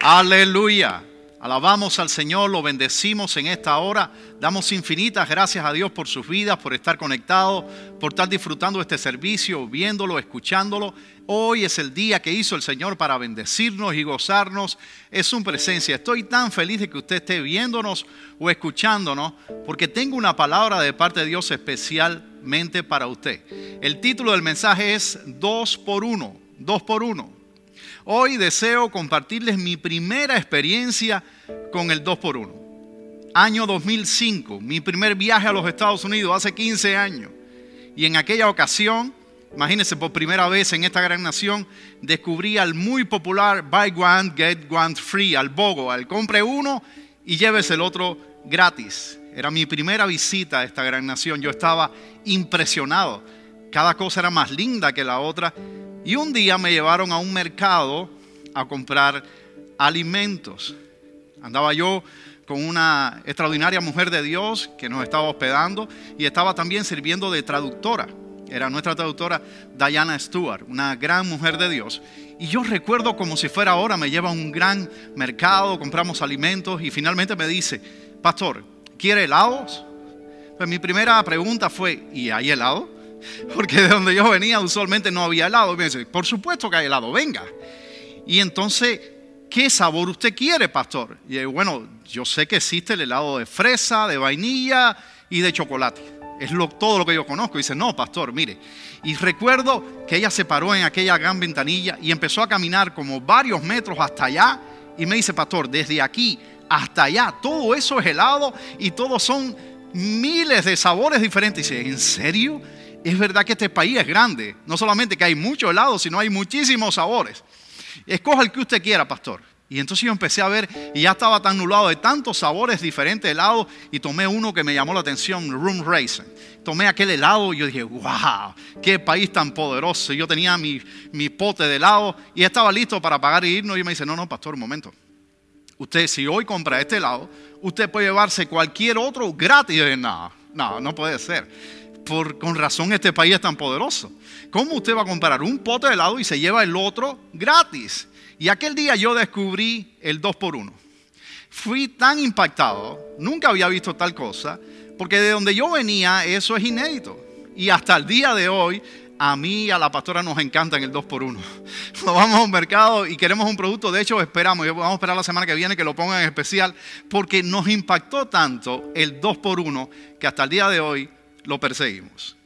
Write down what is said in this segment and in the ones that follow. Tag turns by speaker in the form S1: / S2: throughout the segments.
S1: Aleluya. Alabamos al Señor, lo bendecimos en esta hora. Damos infinitas gracias a Dios por sus vidas, por estar conectados, por estar disfrutando este servicio, viéndolo, escuchándolo. Hoy es el día que hizo el Señor para bendecirnos y gozarnos. Es su presencia. Estoy tan feliz de que usted esté viéndonos o escuchándonos porque tengo una palabra de parte de Dios especialmente para usted. El título del mensaje es dos por uno. Dos por uno. Hoy deseo compartirles mi primera experiencia con el 2x1. Año 2005, mi primer viaje a los Estados Unidos hace 15 años. Y en aquella ocasión, imagínense por primera vez en esta gran nación, descubrí al muy popular Buy One, Get One Free, al BOGO, al compre uno y llévese el otro gratis. Era mi primera visita a esta gran nación. Yo estaba impresionado. Cada cosa era más linda que la otra y un día me llevaron a un mercado a comprar alimentos. Andaba yo con una extraordinaria mujer de Dios que nos estaba hospedando y estaba también sirviendo de traductora. Era nuestra traductora Diana Stewart, una gran mujer de Dios. Y yo recuerdo como si fuera ahora, me lleva a un gran mercado, compramos alimentos y finalmente me dice, pastor, ¿quiere helados? Pues mi primera pregunta fue, ¿y hay helado? Porque de donde yo venía usualmente no había helado. Y me dice, por supuesto que hay helado, venga. Y entonces, ¿qué sabor usted quiere, pastor? Y yo, bueno, yo sé que existe el helado de fresa, de vainilla y de chocolate. Es todo lo que yo conozco. Y dice, no, pastor, mire. Y recuerdo que ella se paró en aquella gran ventanilla y empezó a caminar como varios metros hasta allá. Y me dice, pastor, desde aquí hasta allá, todo eso es helado y todos son miles de sabores diferentes. Y dice, ¿en serio? Es verdad que este país es grande. No solamente que hay mucho helado, sino hay muchísimos sabores. Escoja el que usted quiera, pastor. Y entonces yo empecé a ver y ya estaba tan nublado de tantos sabores diferentes de helado y tomé uno que me llamó la atención, Room Racing. Tomé aquel helado y yo dije, wow, qué país tan poderoso. Yo tenía mi, mi pote de helado y estaba listo para pagar e irnos y me dice, no, no, pastor, un momento. Usted si hoy compra este helado, usted puede llevarse cualquier otro gratis. Y yo dije, no, no, no puede ser con razón este país es tan poderoso. ¿Cómo usted va a comprar un pote de helado y se lleva el otro gratis? Y aquel día yo descubrí el 2 por 1 Fui tan impactado, nunca había visto tal cosa, porque de donde yo venía eso es inédito. Y hasta el día de hoy, a mí y a la pastora nos encanta el 2 por 1 Nos vamos a un mercado y queremos un producto, de hecho esperamos, vamos a esperar la semana que viene que lo pongan en especial, porque nos impactó tanto el 2 por 1 que hasta el día de hoy lo perseguimos.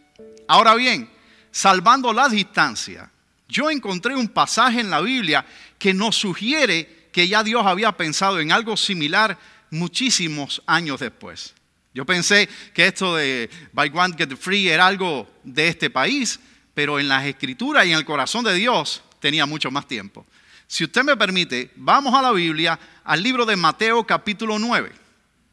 S1: Ahora bien, salvando la distancia, yo encontré un pasaje en la Biblia que nos sugiere que ya Dios había pensado en algo similar muchísimos años después. Yo pensé que esto de Buy One Get Free era algo de este país, pero en las escrituras y en el corazón de Dios tenía mucho más tiempo. Si usted me permite, vamos a la Biblia, al libro de Mateo capítulo 9,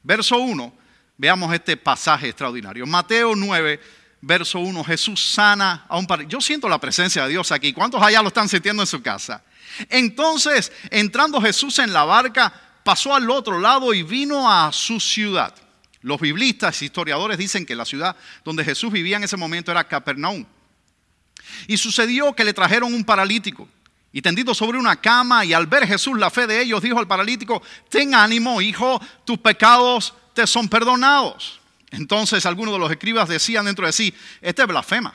S1: verso 1 Veamos este pasaje extraordinario. Mateo 9, verso 1. Jesús sana a un par. Yo siento la presencia de Dios aquí. ¿Cuántos allá lo están sintiendo en su casa? Entonces, entrando Jesús en la barca, pasó al otro lado y vino a su ciudad. Los biblistas, historiadores dicen que la ciudad donde Jesús vivía en ese momento era Capernaum. Y sucedió que le trajeron un paralítico y tendido sobre una cama y al ver Jesús la fe de ellos dijo al paralítico, ten ánimo hijo, tus pecados son perdonados. Entonces algunos de los escribas decían dentro de sí, este es blasfema.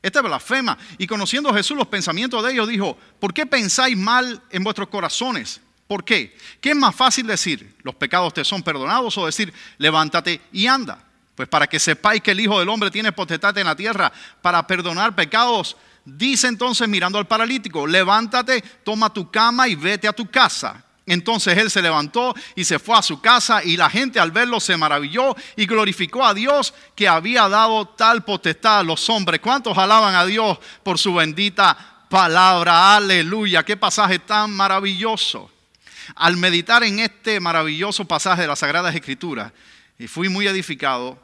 S1: Este es blasfema. Y conociendo Jesús los pensamientos de ellos, dijo, ¿por qué pensáis mal en vuestros corazones? ¿Por qué? ¿Qué es más fácil decir, los pecados te son perdonados o decir, levántate y anda? Pues para que sepáis que el Hijo del Hombre tiene potestad en la tierra para perdonar pecados, dice entonces mirando al paralítico, levántate, toma tu cama y vete a tu casa. Entonces él se levantó y se fue a su casa y la gente al verlo se maravilló y glorificó a Dios que había dado tal potestad a los hombres. ¿Cuántos alaban a Dios por su bendita palabra? Aleluya, qué pasaje tan maravilloso. Al meditar en este maravilloso pasaje de las Sagradas Escrituras, fui muy edificado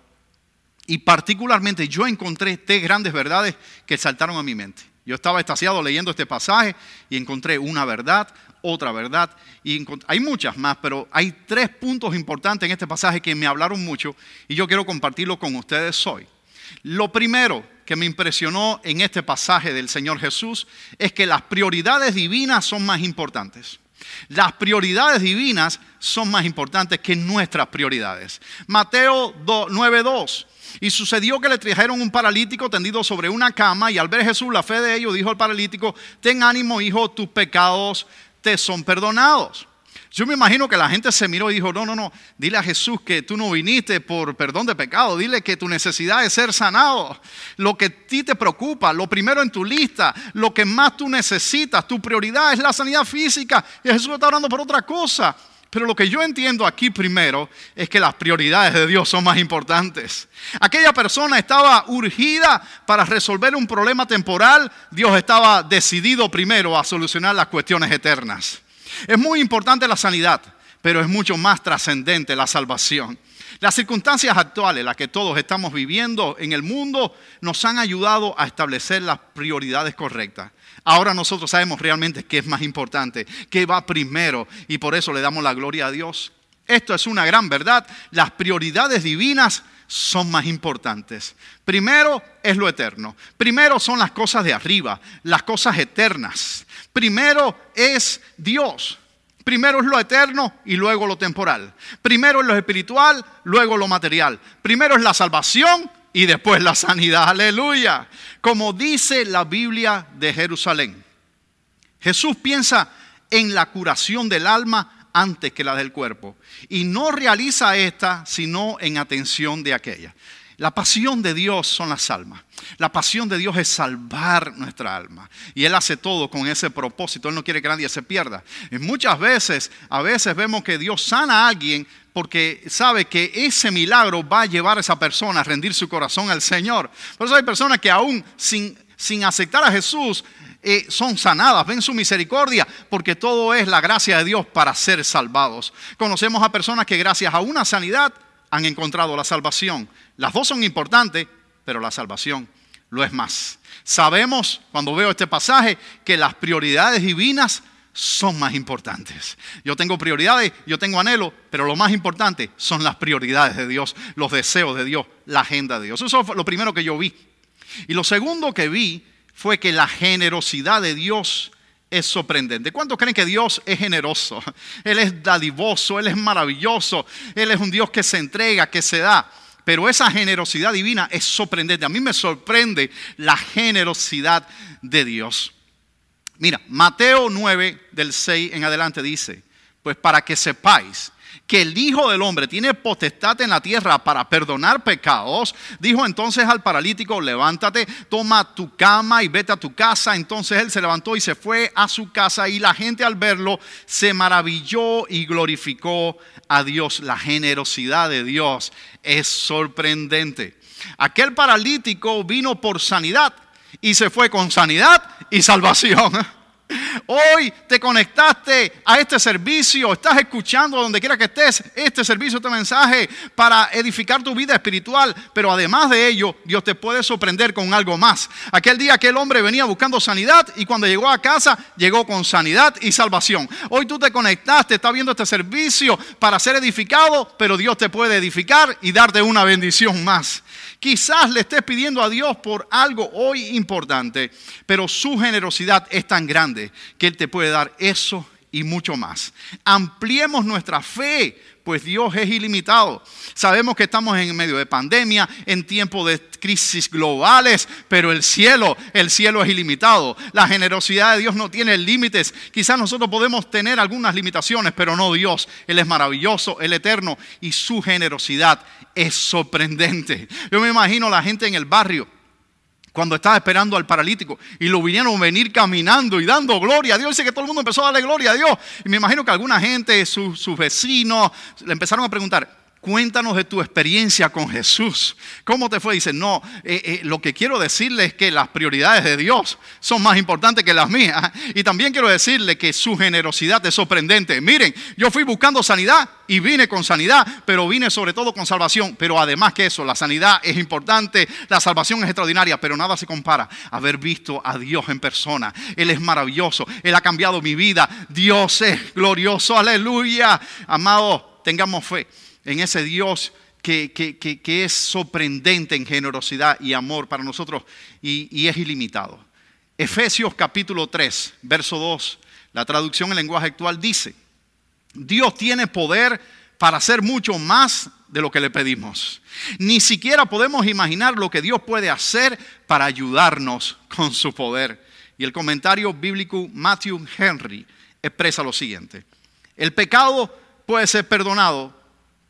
S1: y particularmente yo encontré tres grandes verdades que saltaron a mi mente. Yo estaba estasiado leyendo este pasaje y encontré una verdad, otra verdad. Y hay muchas más, pero hay tres puntos importantes en este pasaje que me hablaron mucho y yo quiero compartirlo con ustedes hoy. Lo primero que me impresionó en este pasaje del Señor Jesús es que las prioridades divinas son más importantes. Las prioridades divinas son más importantes que nuestras prioridades. Mateo 9:2. Y sucedió que le trajeron un paralítico tendido sobre una cama y al ver Jesús la fe de ellos dijo al paralítico, ten ánimo hijo, tus pecados te son perdonados. Yo me imagino que la gente se miró y dijo, no, no, no, dile a Jesús que tú no viniste por perdón de pecado, dile que tu necesidad es ser sanado. Lo que a ti te preocupa, lo primero en tu lista, lo que más tú necesitas, tu prioridad es la sanidad física. Y Jesús está hablando por otra cosa. Pero lo que yo entiendo aquí primero es que las prioridades de Dios son más importantes. Aquella persona estaba urgida para resolver un problema temporal, Dios estaba decidido primero a solucionar las cuestiones eternas. Es muy importante la sanidad, pero es mucho más trascendente la salvación. Las circunstancias actuales, las que todos estamos viviendo en el mundo, nos han ayudado a establecer las prioridades correctas. Ahora nosotros sabemos realmente qué es más importante, qué va primero, y por eso le damos la gloria a Dios. Esto es una gran verdad. Las prioridades divinas son más importantes. Primero es lo eterno. Primero son las cosas de arriba, las cosas eternas. Primero es Dios. Primero es lo eterno y luego lo temporal. Primero es lo espiritual, luego lo material. Primero es la salvación y después la sanidad. Aleluya. Como dice la Biblia de Jerusalén. Jesús piensa en la curación del alma antes que la del cuerpo. Y no realiza esta sino en atención de aquella. La pasión de Dios son las almas. La pasión de Dios es salvar nuestra alma. Y Él hace todo con ese propósito. Él no quiere que nadie se pierda. Y muchas veces, a veces vemos que Dios sana a alguien porque sabe que ese milagro va a llevar a esa persona a rendir su corazón al Señor. Por eso hay personas que aún sin, sin aceptar a Jesús eh, son sanadas, ven su misericordia, porque todo es la gracia de Dios para ser salvados. Conocemos a personas que gracias a una sanidad han encontrado la salvación. Las dos son importantes, pero la salvación lo es más. Sabemos, cuando veo este pasaje, que las prioridades divinas son más importantes. Yo tengo prioridades, yo tengo anhelo, pero lo más importante son las prioridades de Dios, los deseos de Dios, la agenda de Dios. Eso fue lo primero que yo vi. Y lo segundo que vi fue que la generosidad de Dios es sorprendente. ¿Cuántos creen que Dios es generoso? Él es dadivoso, Él es maravilloso, Él es un Dios que se entrega, que se da. Pero esa generosidad divina es sorprendente. A mí me sorprende la generosidad de Dios. Mira, Mateo 9 del 6 en adelante dice, pues para que sepáis que el Hijo del Hombre tiene potestad en la tierra para perdonar pecados, dijo entonces al paralítico, levántate, toma tu cama y vete a tu casa. Entonces él se levantó y se fue a su casa y la gente al verlo se maravilló y glorificó a Dios. La generosidad de Dios es sorprendente. Aquel paralítico vino por sanidad y se fue con sanidad y salvación. Hoy te conectaste a este servicio, estás escuchando donde quiera que estés este servicio, este mensaje para edificar tu vida espiritual, pero además de ello, Dios te puede sorprender con algo más. Aquel día aquel hombre venía buscando sanidad y cuando llegó a casa llegó con sanidad y salvación. Hoy tú te conectaste, estás viendo este servicio para ser edificado, pero Dios te puede edificar y darte una bendición más. Quizás le estés pidiendo a Dios por algo hoy importante, pero su generosidad es tan grande que Él te puede dar eso y mucho más. Ampliemos nuestra fe pues Dios es ilimitado. Sabemos que estamos en medio de pandemia, en tiempos de crisis globales, pero el cielo, el cielo es ilimitado. La generosidad de Dios no tiene límites. Quizás nosotros podemos tener algunas limitaciones, pero no Dios. Él es maravilloso, el eterno, y su generosidad es sorprendente. Yo me imagino la gente en el barrio cuando estaba esperando al paralítico y lo vinieron a venir caminando y dando gloria a Dios. Dice que todo el mundo empezó a darle gloria a Dios. Y me imagino que alguna gente, sus vecinos, le empezaron a preguntar, cuéntanos de tu experiencia con Jesús. ¿Cómo te fue? Dice, no, eh, eh, lo que quiero decirle es que las prioridades de Dios son más importantes que las mías. Y también quiero decirle que su generosidad es sorprendente. Miren, yo fui buscando sanidad y vine con sanidad, pero vine sobre todo con salvación. Pero además que eso, la sanidad es importante, la salvación es extraordinaria, pero nada se compara haber visto a Dios en persona. Él es maravilloso, Él ha cambiado mi vida. Dios es glorioso, aleluya. Amado, tengamos fe en ese Dios que, es sorprendente en generosidad y amor para nosotros y, y es ilimitado. Efesios capítulo 3, verso 2, la traducción en lenguaje actual dice, Dios tiene poder para hacer mucho más de lo que le pedimos. Ni siquiera podemos imaginar lo que Dios puede hacer para ayudarnos con su poder. Y el comentario bíblico Matthew Henry expresa lo siguiente. El pecado puede ser perdonado,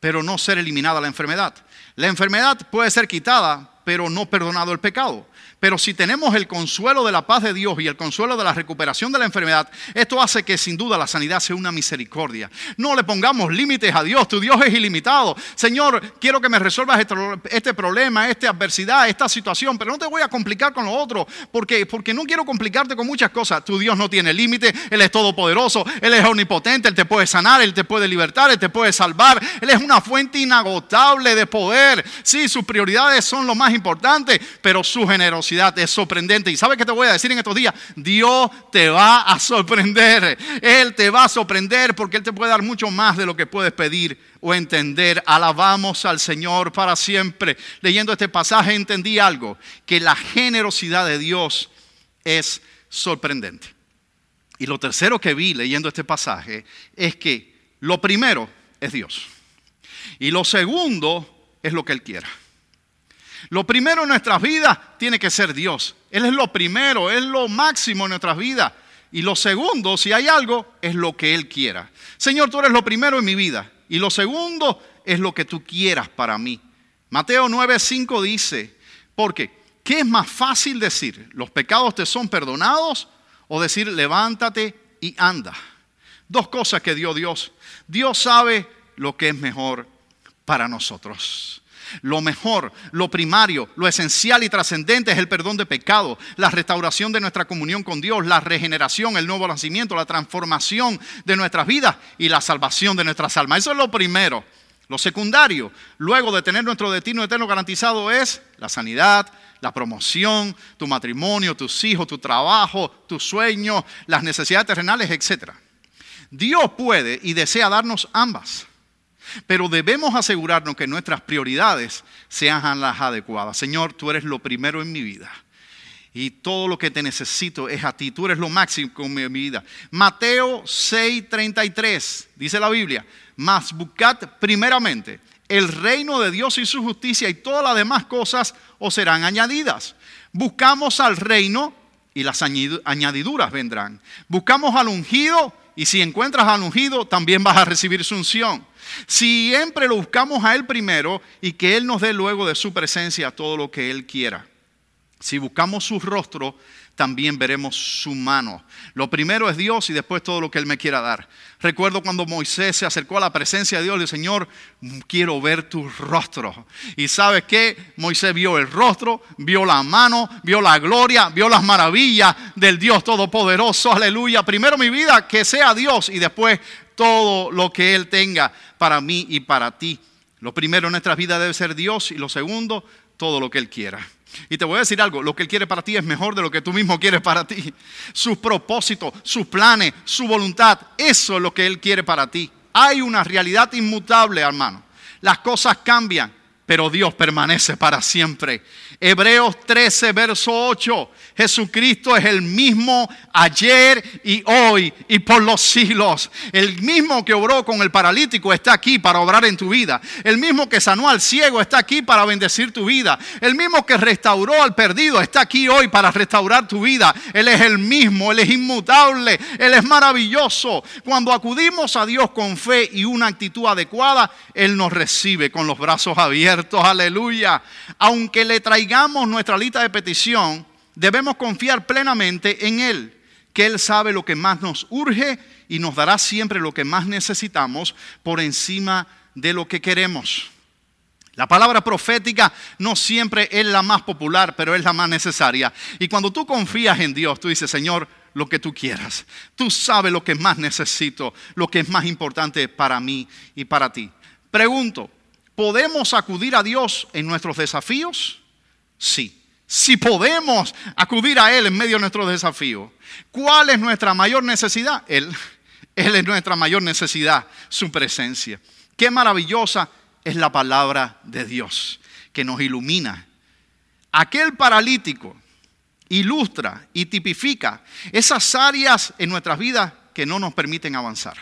S1: pero no ser eliminada la enfermedad. La enfermedad puede ser quitada, pero no perdonado el pecado. Pero si tenemos el consuelo de la paz de Dios y el consuelo de la recuperación de la enfermedad, esto hace que sin duda la sanidad sea una misericordia. No le pongamos límites a Dios, tu Dios es ilimitado. Señor, quiero que me resuelvas este, este problema, esta adversidad, esta situación, pero no te voy a complicar con lo otro, porque, porque no quiero complicarte con muchas cosas. Tu Dios no tiene límite, Él es todopoderoso, Él es omnipotente, Él te puede sanar, Él te puede libertar, Él te puede salvar. Él es una fuente inagotable de poder. Sí, sus prioridades son lo más importante, pero su generosidad es sorprendente. ¿Y sabes qué te voy a decir en estos días? Dios te va a sorprender. Él te va a sorprender porque Él te puede dar mucho más de lo que puedes pedir o entender. Alabamos al Señor para siempre. Leyendo este pasaje entendí algo, que la generosidad de Dios es sorprendente. Y lo tercero que vi leyendo este pasaje es que lo primero es Dios. Y lo segundo es lo que Él quiera. Lo primero en nuestras vidas tiene que ser Dios. Él es lo primero, es lo máximo en nuestras vidas. Y lo segundo, si hay algo, es lo que Él quiera. Señor, tú eres lo primero en mi vida. Y lo segundo es lo que tú quieras para mí. Mateo 9:5 dice, porque, ¿qué es más fácil decir? ¿Los pecados te son perdonados? O decir, levántate y anda. Dos cosas que dio Dios. Dios sabe lo que es mejor para nosotros. Lo mejor, lo primario, lo esencial y trascendente es el perdón de pecado, la restauración de nuestra comunión con Dios, la regeneración, el nuevo nacimiento, la transformación de nuestras vidas y la salvación de nuestras almas. Eso es lo primero. Lo secundario, luego de tener nuestro destino eterno garantizado, es la sanidad, la promoción, tu matrimonio, tus hijos, tu trabajo, tus sueños, las necesidades terrenales, etc. Dios puede y desea darnos ambas. Pero debemos asegurarnos que nuestras prioridades sean las adecuadas. Señor, tú eres lo primero en mi vida. Y todo lo que te necesito es a ti. Tú eres lo máximo en mi vida. Mateo 6:33 dice la Biblia. Mas buscad primeramente el reino de Dios y su justicia y todas las demás cosas os serán añadidas. Buscamos al reino y las añadiduras vendrán. Buscamos al ungido y si encuentras al ungido también vas a recibir su unción. Siempre lo buscamos a Él primero y que Él nos dé luego de su presencia todo lo que Él quiera. Si buscamos su rostro, también veremos su mano. Lo primero es Dios y después todo lo que Él me quiera dar. Recuerdo cuando Moisés se acercó a la presencia de Dios y dijo, Señor, quiero ver tu rostro. Y sabes qué? Moisés vio el rostro, vio la mano, vio la gloria, vio las maravillas del Dios Todopoderoso. Aleluya. Primero mi vida, que sea Dios y después todo lo que Él tenga para mí y para ti. Lo primero en nuestras vidas debe ser Dios y lo segundo, todo lo que Él quiera. Y te voy a decir algo, lo que Él quiere para ti es mejor de lo que tú mismo quieres para ti. Sus propósitos, sus planes, su voluntad, eso es lo que Él quiere para ti. Hay una realidad inmutable, hermano. Las cosas cambian, pero Dios permanece para siempre. Hebreos 13, verso 8. Jesucristo es el mismo ayer y hoy y por los siglos. El mismo que obró con el paralítico está aquí para obrar en tu vida. El mismo que sanó al ciego está aquí para bendecir tu vida. El mismo que restauró al perdido está aquí hoy para restaurar tu vida. Él es el mismo, Él es inmutable, Él es maravilloso. Cuando acudimos a Dios con fe y una actitud adecuada, Él nos recibe con los brazos abiertos. Aleluya. Aunque le traigamos nuestra lista de petición, debemos confiar plenamente en Él, que Él sabe lo que más nos urge y nos dará siempre lo que más necesitamos por encima de lo que queremos. La palabra profética no siempre es la más popular, pero es la más necesaria. Y cuando tú confías en Dios, tú dices, Señor, lo que tú quieras. Tú sabes lo que más necesito, lo que es más importante para mí y para ti. Pregunto, ¿podemos acudir a Dios en nuestros desafíos? Sí si podemos acudir a Él en medio de nuestro desafío. ¿Cuál es nuestra mayor necesidad? Él. Él es nuestra mayor necesidad, su presencia. Qué maravillosa es la palabra de Dios que nos ilumina. Aquel paralítico ilustra y tipifica esas áreas en nuestras vidas que no nos permiten avanzar.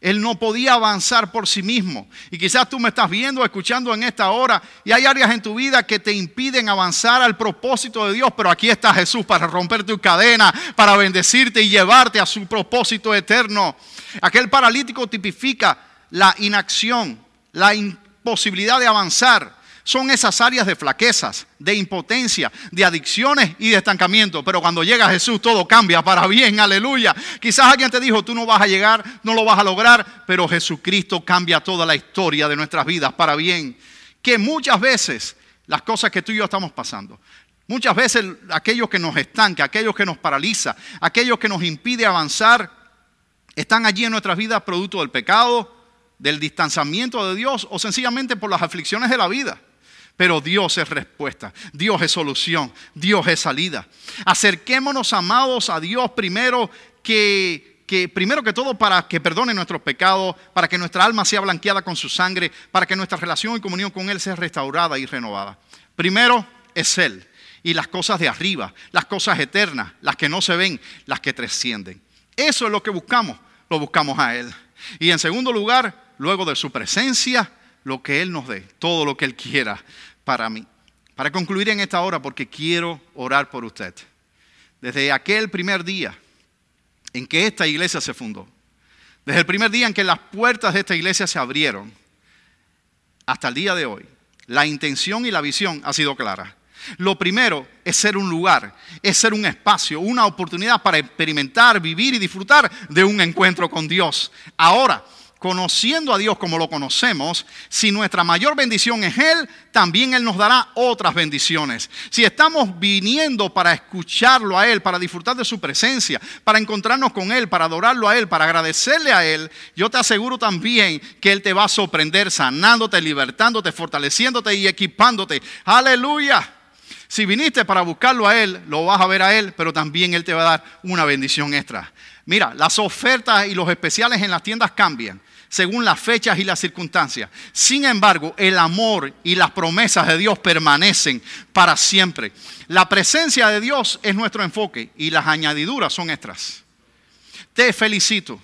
S1: Él no podía avanzar por sí mismo. Y quizás tú me estás viendo, escuchando en esta hora, y hay áreas en tu vida que te impiden avanzar al propósito de Dios, pero aquí está Jesús para romper tu cadena, para bendecirte y llevarte a su propósito eterno. Aquel paralítico tipifica la inacción, la imposibilidad de avanzar son esas áreas de flaquezas, de impotencia, de adicciones y de estancamiento. Pero cuando llega Jesús todo cambia para bien, aleluya. Quizás alguien te dijo, tú no vas a llegar, no lo vas a lograr, pero Jesucristo cambia toda la historia de nuestras vidas para bien. Que muchas veces las cosas que tú y yo estamos pasando, muchas veces aquellos que nos estanca, aquellos que nos paraliza, aquellos que nos impide avanzar, están allí en nuestras vidas producto del pecado, del distanciamiento de Dios o sencillamente por las aflicciones de la vida. Pero Dios es respuesta, Dios es solución, Dios es salida. Acerquémonos, amados, a Dios primero que, que, primero que todo para que perdone nuestros pecados, para que nuestra alma sea blanqueada con su sangre, para que nuestra relación y comunión con Él sea restaurada y renovada. Primero es Él y las cosas de arriba, las cosas eternas, las que no se ven, las que trascienden. Eso es lo que buscamos, lo buscamos a Él. Y en segundo lugar, luego de su presencia, lo que Él nos dé, todo lo que Él quiera para mí. Para concluir en esta hora, porque quiero orar por usted. Desde aquel primer día en que esta iglesia se fundó, desde el primer día en que las puertas de esta iglesia se abrieron, hasta el día de hoy, la intención y la visión ha sido clara. Lo primero es ser un lugar, es ser un espacio, una oportunidad para experimentar, vivir y disfrutar de un encuentro con Dios. Ahora, conociendo a Dios como lo conocemos, si nuestra mayor bendición es Él, también Él nos dará otras bendiciones. Si estamos viniendo para escucharlo a Él, para disfrutar de su presencia, para encontrarnos con Él, para adorarlo a Él, para agradecerle a Él, yo te aseguro también que Él te va a sorprender sanándote, libertándote, fortaleciéndote y equipándote. Aleluya. Si viniste para buscarlo a Él, lo vas a ver a Él, pero también Él te va a dar una bendición extra. Mira, las ofertas y los especiales en las tiendas cambian según las fechas y las circunstancias. Sin embargo, el amor y las promesas de Dios permanecen para siempre. La presencia de Dios es nuestro enfoque y las añadiduras son extras. Te felicito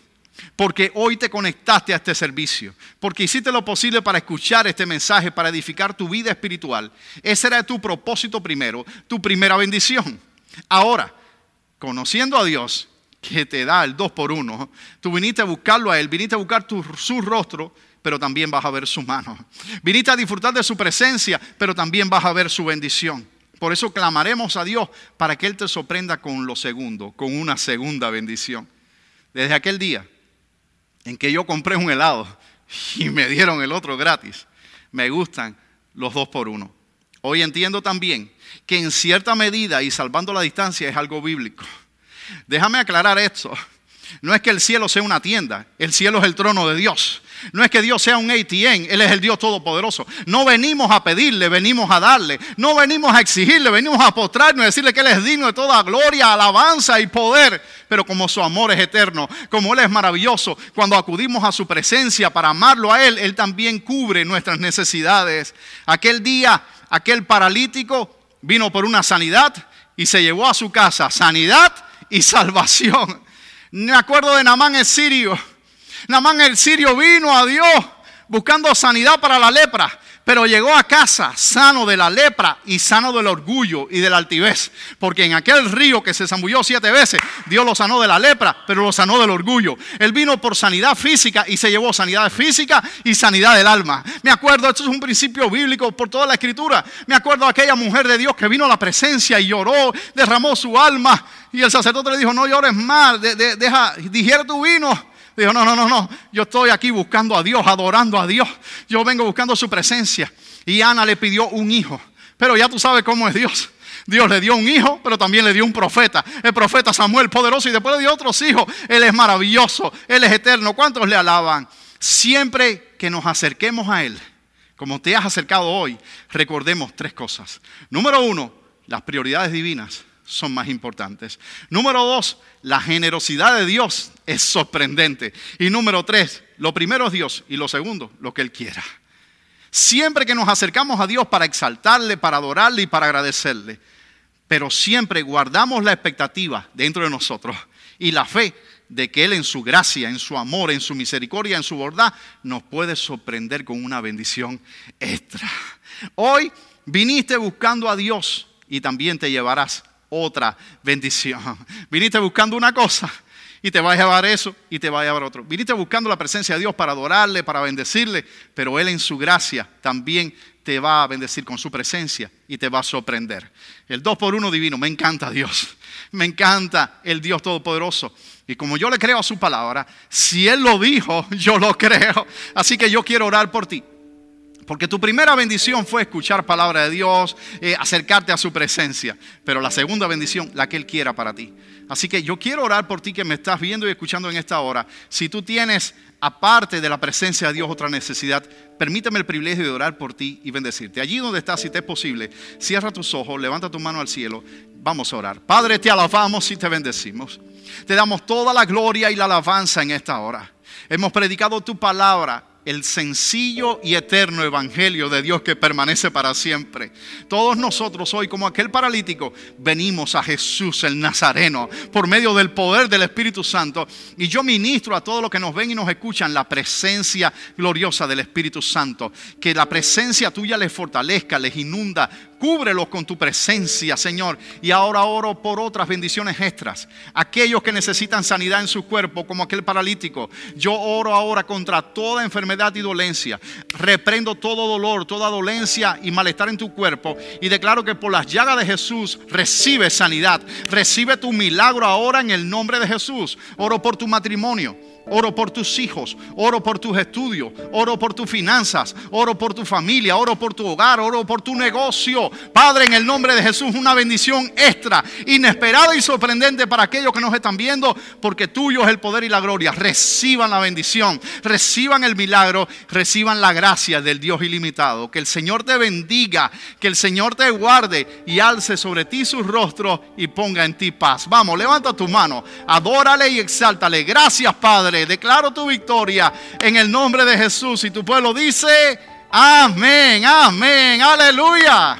S1: porque hoy te conectaste a este servicio, porque hiciste lo posible para escuchar este mensaje, para edificar tu vida espiritual. Ese era tu propósito primero, tu primera bendición. Ahora, conociendo a Dios, que te da el dos por uno. Tú viniste a buscarlo a Él, viniste a buscar su rostro, pero también vas a ver su mano. Viniste a disfrutar de su presencia, pero también vas a ver su bendición. Por eso clamaremos a Dios para que Él te sorprenda con lo segundo, con una segunda bendición. Desde aquel día en que yo compré un helado y me dieron el otro gratis, me gustan los dos por uno. Hoy entiendo también que en cierta medida y salvando la distancia es algo bíblico. Déjame aclarar esto. No es que el cielo sea una tienda, el cielo es el trono de Dios. No es que Dios sea un ATM, Él es el Dios todopoderoso. No venimos a pedirle, venimos a darle. No venimos a exigirle, venimos a postrarnos y decirle que Él es digno de toda gloria, alabanza y poder. Pero como su amor es eterno, como Él es maravilloso, cuando acudimos a su presencia para amarlo a Él, Él también cubre nuestras necesidades. Aquel día, aquel paralítico vino por una sanidad y se llevó a su casa sanidad y salvación. Me acuerdo de Namán el sirio. Namán el sirio vino a Dios buscando sanidad para la lepra pero llegó a casa sano de la lepra y sano del orgullo y de la altivez. Porque en aquel río que se zambulló siete veces, Dios lo sanó de la lepra, pero lo sanó del orgullo. Él vino por sanidad física y se llevó sanidad física y sanidad del alma. Me acuerdo, esto es un principio bíblico por toda la escritura. Me acuerdo de aquella mujer de Dios que vino a la presencia y lloró, derramó su alma. Y el sacerdote le dijo, no llores más, deja, digiere tu vino Dijo, no, no, no, no, yo estoy aquí buscando a Dios, adorando a Dios. Yo vengo buscando su presencia. Y Ana le pidió un hijo. Pero ya tú sabes cómo es Dios. Dios le dio un hijo, pero también le dio un profeta. El profeta Samuel, poderoso, y después le dio otros hijos. Él es maravilloso, Él es eterno. ¿Cuántos le alaban? Siempre que nos acerquemos a Él, como te has acercado hoy, recordemos tres cosas. Número uno, las prioridades divinas son más importantes. Número dos, la generosidad de Dios es sorprendente. Y número tres, lo primero es Dios y lo segundo, lo que Él quiera. Siempre que nos acercamos a Dios para exaltarle, para adorarle y para agradecerle, pero siempre guardamos la expectativa dentro de nosotros y la fe de que Él en su gracia, en su amor, en su misericordia, en su bondad, nos puede sorprender con una bendición extra. Hoy viniste buscando a Dios y también te llevarás otra bendición. Viniste buscando una cosa y te va a llevar eso y te va a llevar otro. Viniste buscando la presencia de Dios para adorarle, para bendecirle, pero Él en su gracia también te va a bendecir con su presencia y te va a sorprender. El dos por uno divino, me encanta Dios, me encanta el Dios Todopoderoso. Y como yo le creo a su palabra, si Él lo dijo, yo lo creo. Así que yo quiero orar por ti. Porque tu primera bendición fue escuchar palabra de Dios, eh, acercarte a su presencia. Pero la segunda bendición, la que Él quiera para ti. Así que yo quiero orar por ti que me estás viendo y escuchando en esta hora. Si tú tienes, aparte de la presencia de Dios, otra necesidad, permíteme el privilegio de orar por ti y bendecirte. Allí donde estás, si te es posible, cierra tus ojos, levanta tu mano al cielo. Vamos a orar. Padre, te alabamos y te bendecimos. Te damos toda la gloria y la alabanza en esta hora. Hemos predicado tu palabra el sencillo y eterno evangelio de Dios que permanece para siempre. Todos nosotros hoy, como aquel paralítico, venimos a Jesús el Nazareno por medio del poder del Espíritu Santo. Y yo ministro a todos los que nos ven y nos escuchan la presencia gloriosa del Espíritu Santo. Que la presencia tuya les fortalezca, les inunda, Cúbrelos con tu presencia, Señor. Y ahora oro por otras bendiciones extras. Aquellos que necesitan sanidad en su cuerpo, como aquel paralítico. Yo oro ahora contra toda enfermedad y dolencia. Reprendo todo dolor, toda dolencia y malestar en tu cuerpo. Y declaro que por las llagas de Jesús recibe sanidad. Recibe tu milagro ahora en el nombre de Jesús. Oro por tu matrimonio. Oro por tus hijos, oro por tus estudios, oro por tus finanzas, oro por tu familia, oro por tu hogar, oro por tu negocio. Padre, en el nombre de Jesús, una bendición extra, inesperada y sorprendente para aquellos que nos están viendo, porque tuyo es el poder y la gloria. Reciban la bendición, reciban el milagro, reciban la gracia del Dios ilimitado. Que el Señor te bendiga, que el Señor te guarde y alce sobre ti su rostro y ponga en ti paz. Vamos, levanta tu mano, adórale y exáltale. Gracias, Padre Declaro tu victoria en el nombre de Jesús. Y tu pueblo dice, amén, amén, aleluya.